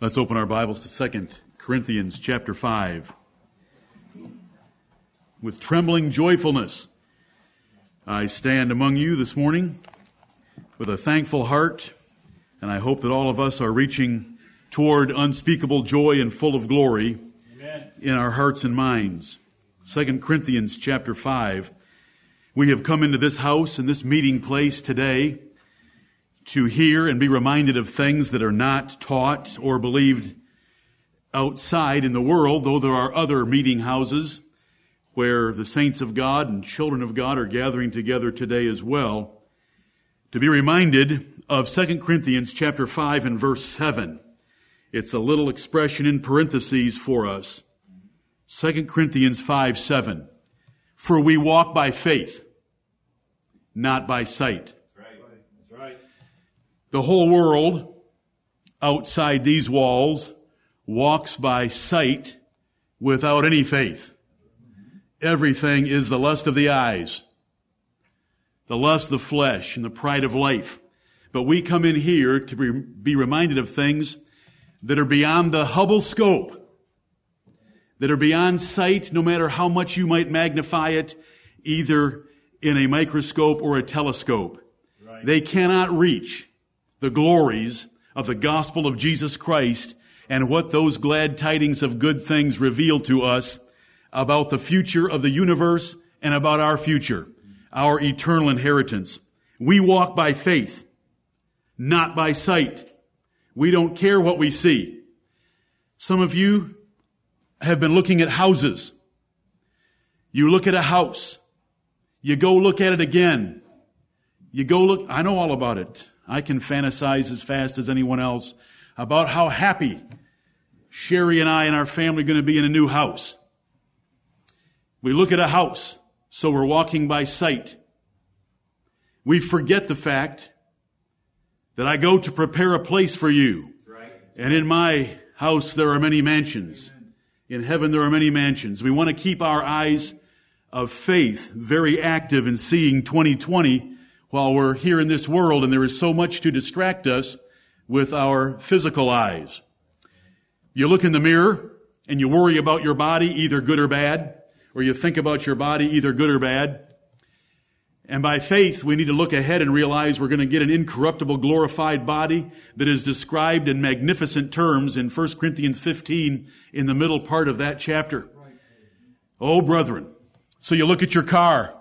Let's open our Bibles to 2 Corinthians chapter 5. With trembling joyfulness, I stand among you this morning with a thankful heart, and I hope that all of us are reaching toward unspeakable joy and full of glory Amen. in our hearts and minds. 2 Corinthians chapter 5. We have come into this house and this meeting place today to hear and be reminded of things that are not taught or believed outside in the world, though there are other meeting houses where the saints of God and children of God are gathering together today as well. To be reminded of 2 Corinthians chapter 5 and verse 7. It's a little expression in parentheses for us. 2 Corinthians 5 7. For we walk by faith, not by sight. The whole world outside these walls walks by sight without any faith. Everything is the lust of the eyes, the lust of the flesh, and the pride of life. But we come in here to be reminded of things that are beyond the Hubble scope, that are beyond sight, no matter how much you might magnify it, either in a microscope or a telescope. Right. They cannot reach the glories of the gospel of Jesus Christ and what those glad tidings of good things reveal to us about the future of the universe and about our future, our eternal inheritance. We walk by faith, not by sight. We don't care what we see. Some of you have been looking at houses. You look at a house. You go look at it again. You go look, I know all about it. I can fantasize as fast as anyone else about how happy Sherry and I and our family are going to be in a new house. We look at a house, so we're walking by sight. We forget the fact that I go to prepare a place for you. And in my house there are many mansions. In heaven there are many mansions. We want to keep our eyes of faith very active in seeing 2020 while we're here in this world and there is so much to distract us with our physical eyes. You look in the mirror and you worry about your body, either good or bad, or you think about your body, either good or bad. And by faith, we need to look ahead and realize we're going to get an incorruptible, glorified body that is described in magnificent terms in 1 Corinthians 15 in the middle part of that chapter. Oh, brethren. So you look at your car.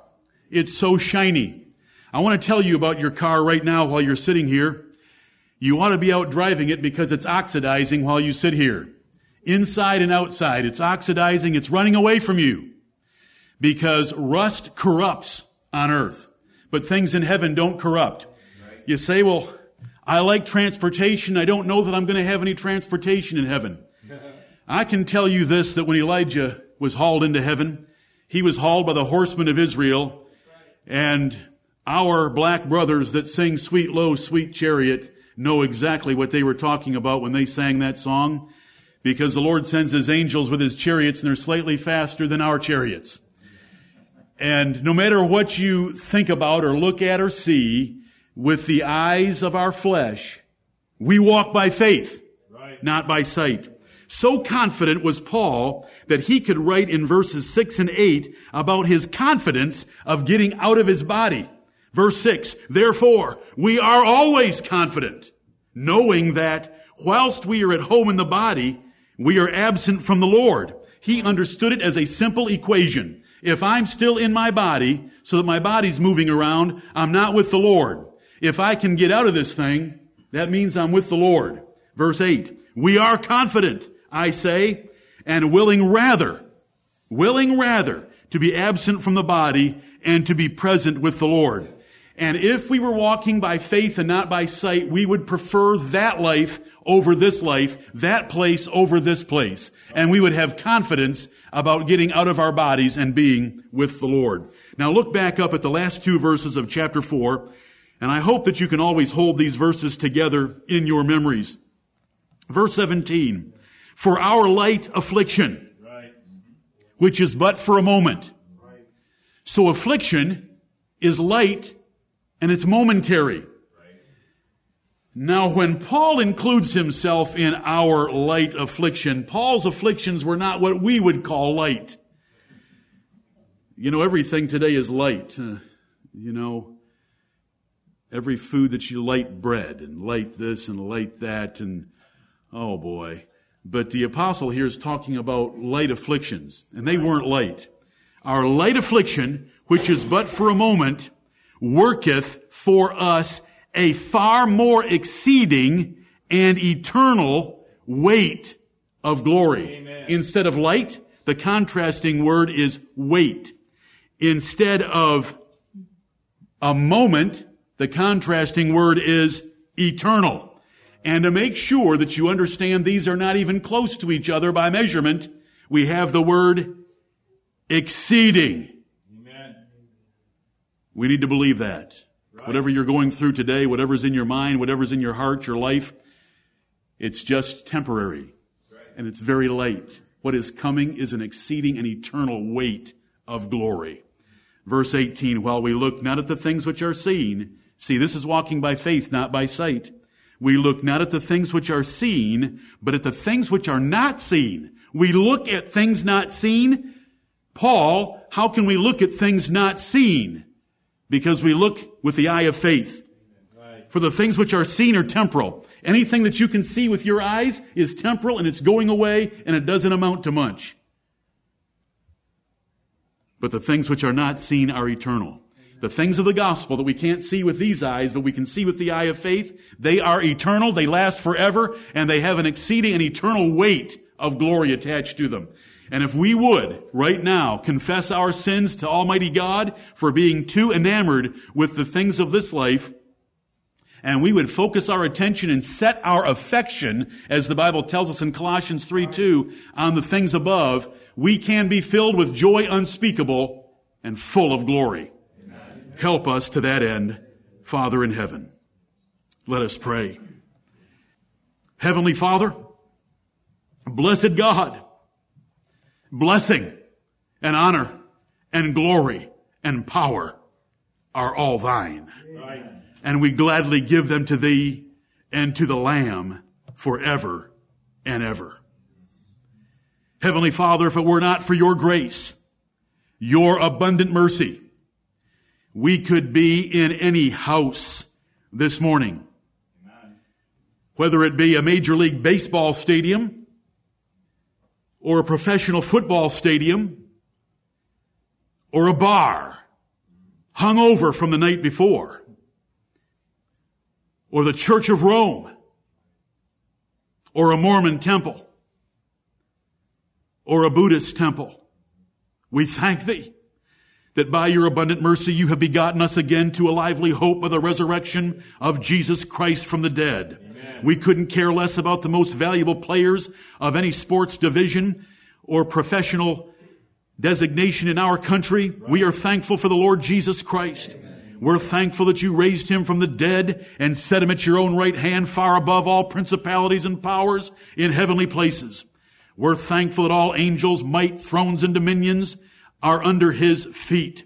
It's so shiny. I want to tell you about your car right now while you're sitting here. You ought to be out driving it because it's oxidizing while you sit here. Inside and outside, it's oxidizing, it's running away from you. Because rust corrupts on earth, but things in heaven don't corrupt. You say, well, I like transportation. I don't know that I'm going to have any transportation in heaven. I can tell you this, that when Elijah was hauled into heaven, he was hauled by the horsemen of Israel and our black brothers that sing Swing Low, Sweet Chariot know exactly what they were talking about when they sang that song because the Lord sends his angels with his chariots and they're slightly faster than our chariots. And no matter what you think about or look at or see with the eyes of our flesh, we walk by faith, right. not by sight. So confident was Paul that he could write in verses 6 and 8 about his confidence of getting out of his body. Verse 6, therefore, we are always confident, knowing that whilst we are at home in the body, we are absent from the Lord. He understood it as a simple equation. If I'm still in my body, so that my body's moving around, I'm not with the Lord. If I can get out of this thing, that means I'm with the Lord. Verse 8, we are confident, I say, and willing rather, willing rather to be absent from the body and to be present with the Lord. And if we were walking by faith and not by sight, we would prefer that life over this life, that place over this place. And we would have confidence about getting out of our bodies and being with the Lord. Now look back up at the last two verses of chapter 4, and I hope that you can always hold these verses together in your memories. Verse 17, for our light affliction, which is but for a moment. So affliction is light and it's momentary. Now, when Paul includes himself in our light affliction, Paul's afflictions were not what we would call light. You know, everything today is light. Uh, you know, every food that you light bread and light this and light that and, oh boy. But the apostle here is talking about light afflictions, and they weren't light. Our light affliction, which is but for a moment, worketh for us a far more exceeding and eternal weight of glory. Amen. Instead of light, the contrasting word is weight. Instead of a moment, the contrasting word is eternal. And to make sure that you understand these are not even close to each other by measurement, we have the word exceeding. We need to believe that. Right. Whatever you're going through today, whatever's in your mind, whatever's in your heart, your life, it's just temporary. Right. And it's very late. What is coming is an exceeding and eternal weight of glory. Verse 18, while we look not at the things which are seen, see, this is walking by faith, not by sight. We look not at the things which are seen, but at the things which are not seen. We look at things not seen. Paul, how can we look at things not seen? Because we look with the eye of faith. For the things which are seen are temporal. Anything that you can see with your eyes is temporal and it's going away and it doesn't amount to much. But the things which are not seen are eternal. The things of the gospel that we can't see with these eyes, but we can see with the eye of faith, they are eternal, they last forever, and they have an exceeding and eternal weight of glory attached to them. And if we would, right now, confess our sins to Almighty God for being too enamored with the things of this life, and we would focus our attention and set our affection, as the Bible tells us in Colossians 3 2, on the things above, we can be filled with joy unspeakable and full of glory. Amen. Help us to that end, Father in heaven. Let us pray. Heavenly Father, blessed God, blessing and honor and glory and power are all thine. Amen. And we gladly give them to thee and to the Lamb forever and ever. Heavenly Father, if it were not for your grace, your abundant mercy, we could be in any house this morning. Whether it be a Major League Baseball stadium or a professional football stadium or a bar hung over from the night before or the Church of Rome or a Mormon temple or a Buddhist temple. We thank thee that by your abundant mercy you have begotten us again to a lively hope of the resurrection of Jesus Christ from the dead. Amen. We couldn't care less about the most valuable players of any sports division or professional designation in our country. Right. We are thankful for the Lord Jesus Christ. Amen. We're thankful that you raised him from the dead and set him at your own right hand far above all principalities and powers in heavenly places. We're thankful that all angels, might, thrones, and dominions are under his feet.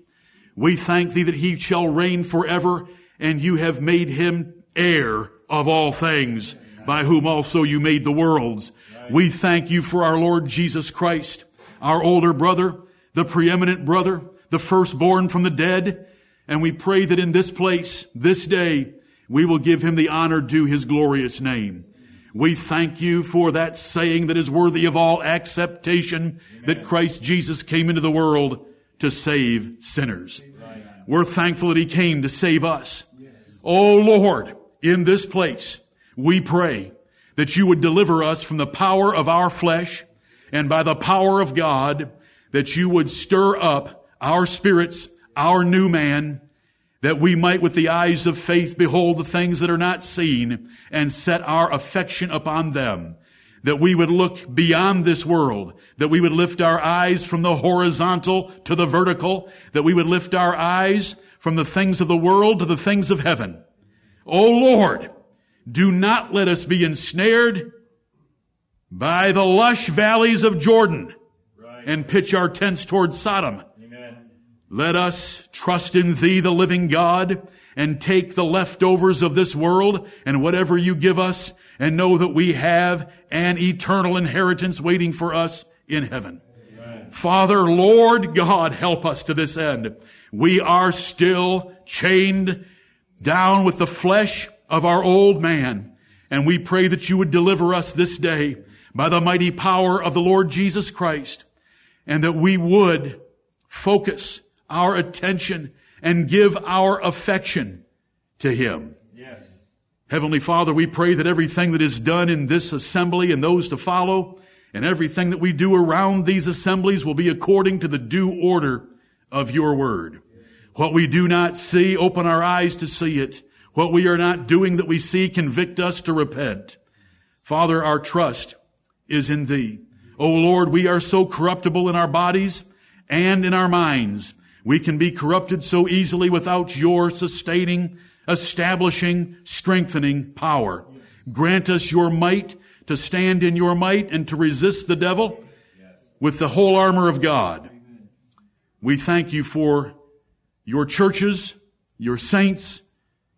We thank thee that he shall reign forever, and you have made him heir of all things, by whom also you made the worlds. We thank you for our Lord Jesus Christ, our older brother, the preeminent brother, the firstborn from the dead. And we pray that in this place, this day, we will give him the honor due his glorious name. We thank you for that saying that is worthy of all acceptation Amen. that Christ Jesus came into the world to save sinners. Amen. We're thankful that he came to save us. Yes. Oh Lord, in this place, we pray that you would deliver us from the power of our flesh and by the power of God, that you would stir up our spirits, our new man, that we might with the eyes of faith behold the things that are not seen and set our affection upon them. That we would look beyond this world, that we would lift our eyes from the horizontal to the vertical, that we would lift our eyes from the things of the world to the things of heaven. O Lord, do not let us be ensnared by the lush valleys of Jordan and pitch our tents towards Sodom Let us trust in thee, the living God, and take the leftovers of this world and whatever you give us and know that we have an eternal inheritance waiting for us in heaven. Amen. Father, Lord God, help us to this end. We are still chained down with the flesh of our old man. And we pray that you would deliver us this day by the mighty power of the Lord Jesus Christ and that we would focus our attention and give our affection to Him. Yes. Heavenly Father, we pray that everything that is done in this assembly and those to follow and everything that we do around these assemblies will be according to the due order of your word. What we do not see, open our eyes to see it. What we are not doing that we see, convict us to repent. Father, our trust is in thee. O Lord, we are so corruptible in our bodies and in our minds. We can be corrupted so easily without your sustaining, establishing, strengthening power. Grant us your might to stand in your might and to resist the devil with the whole armor of God. We thank you for your churches, your saints,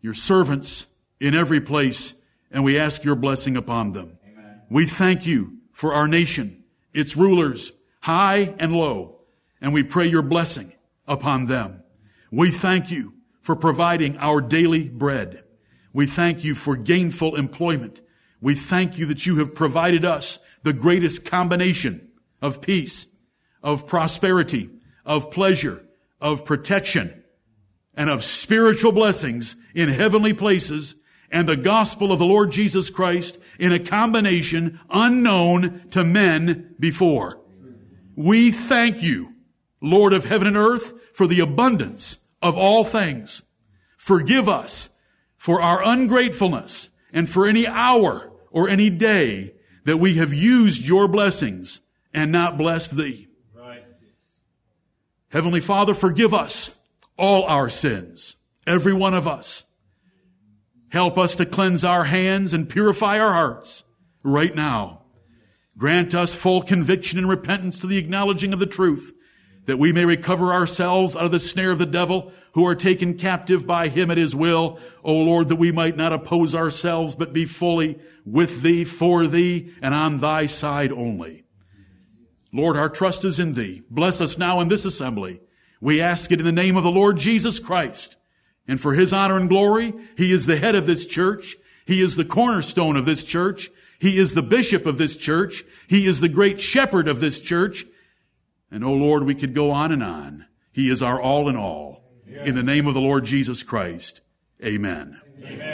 your servants in every place, and we ask your blessing upon them. Amen. We thank you for our nation, its rulers, high and low, and we pray your blessing upon them. We thank you for providing our daily bread. We thank you for gainful employment. We thank you that you have provided us the greatest combination of peace, of prosperity, of pleasure, of protection, and of spiritual blessings in heavenly places and the gospel of the Lord Jesus Christ in a combination unknown to men before. We thank you, Lord of heaven and earth, for the abundance of all things. Forgive us for our ungratefulness and for any hour or any day that we have used your blessings and not blessed thee. Right. Heavenly Father, forgive us all our sins, every one of us. Help us to cleanse our hands and purify our hearts right now. Grant us full conviction and repentance to the acknowledging of the truth that we may recover ourselves out of the snare of the devil who are taken captive by him at his will. O Lord, that we might not oppose ourselves, but be fully with thee, for thee, and on thy side only. Lord, our trust is in thee. Bless us now in this assembly. We ask it in the name of the Lord Jesus Christ. And for his honor and glory, he is the head of this church. He is the cornerstone of this church. He is the bishop of this church. He is the great shepherd of this church. And oh Lord, we could go on and on. He is our all in all. Yes. In the name of the Lord Jesus Christ. Amen. Amen.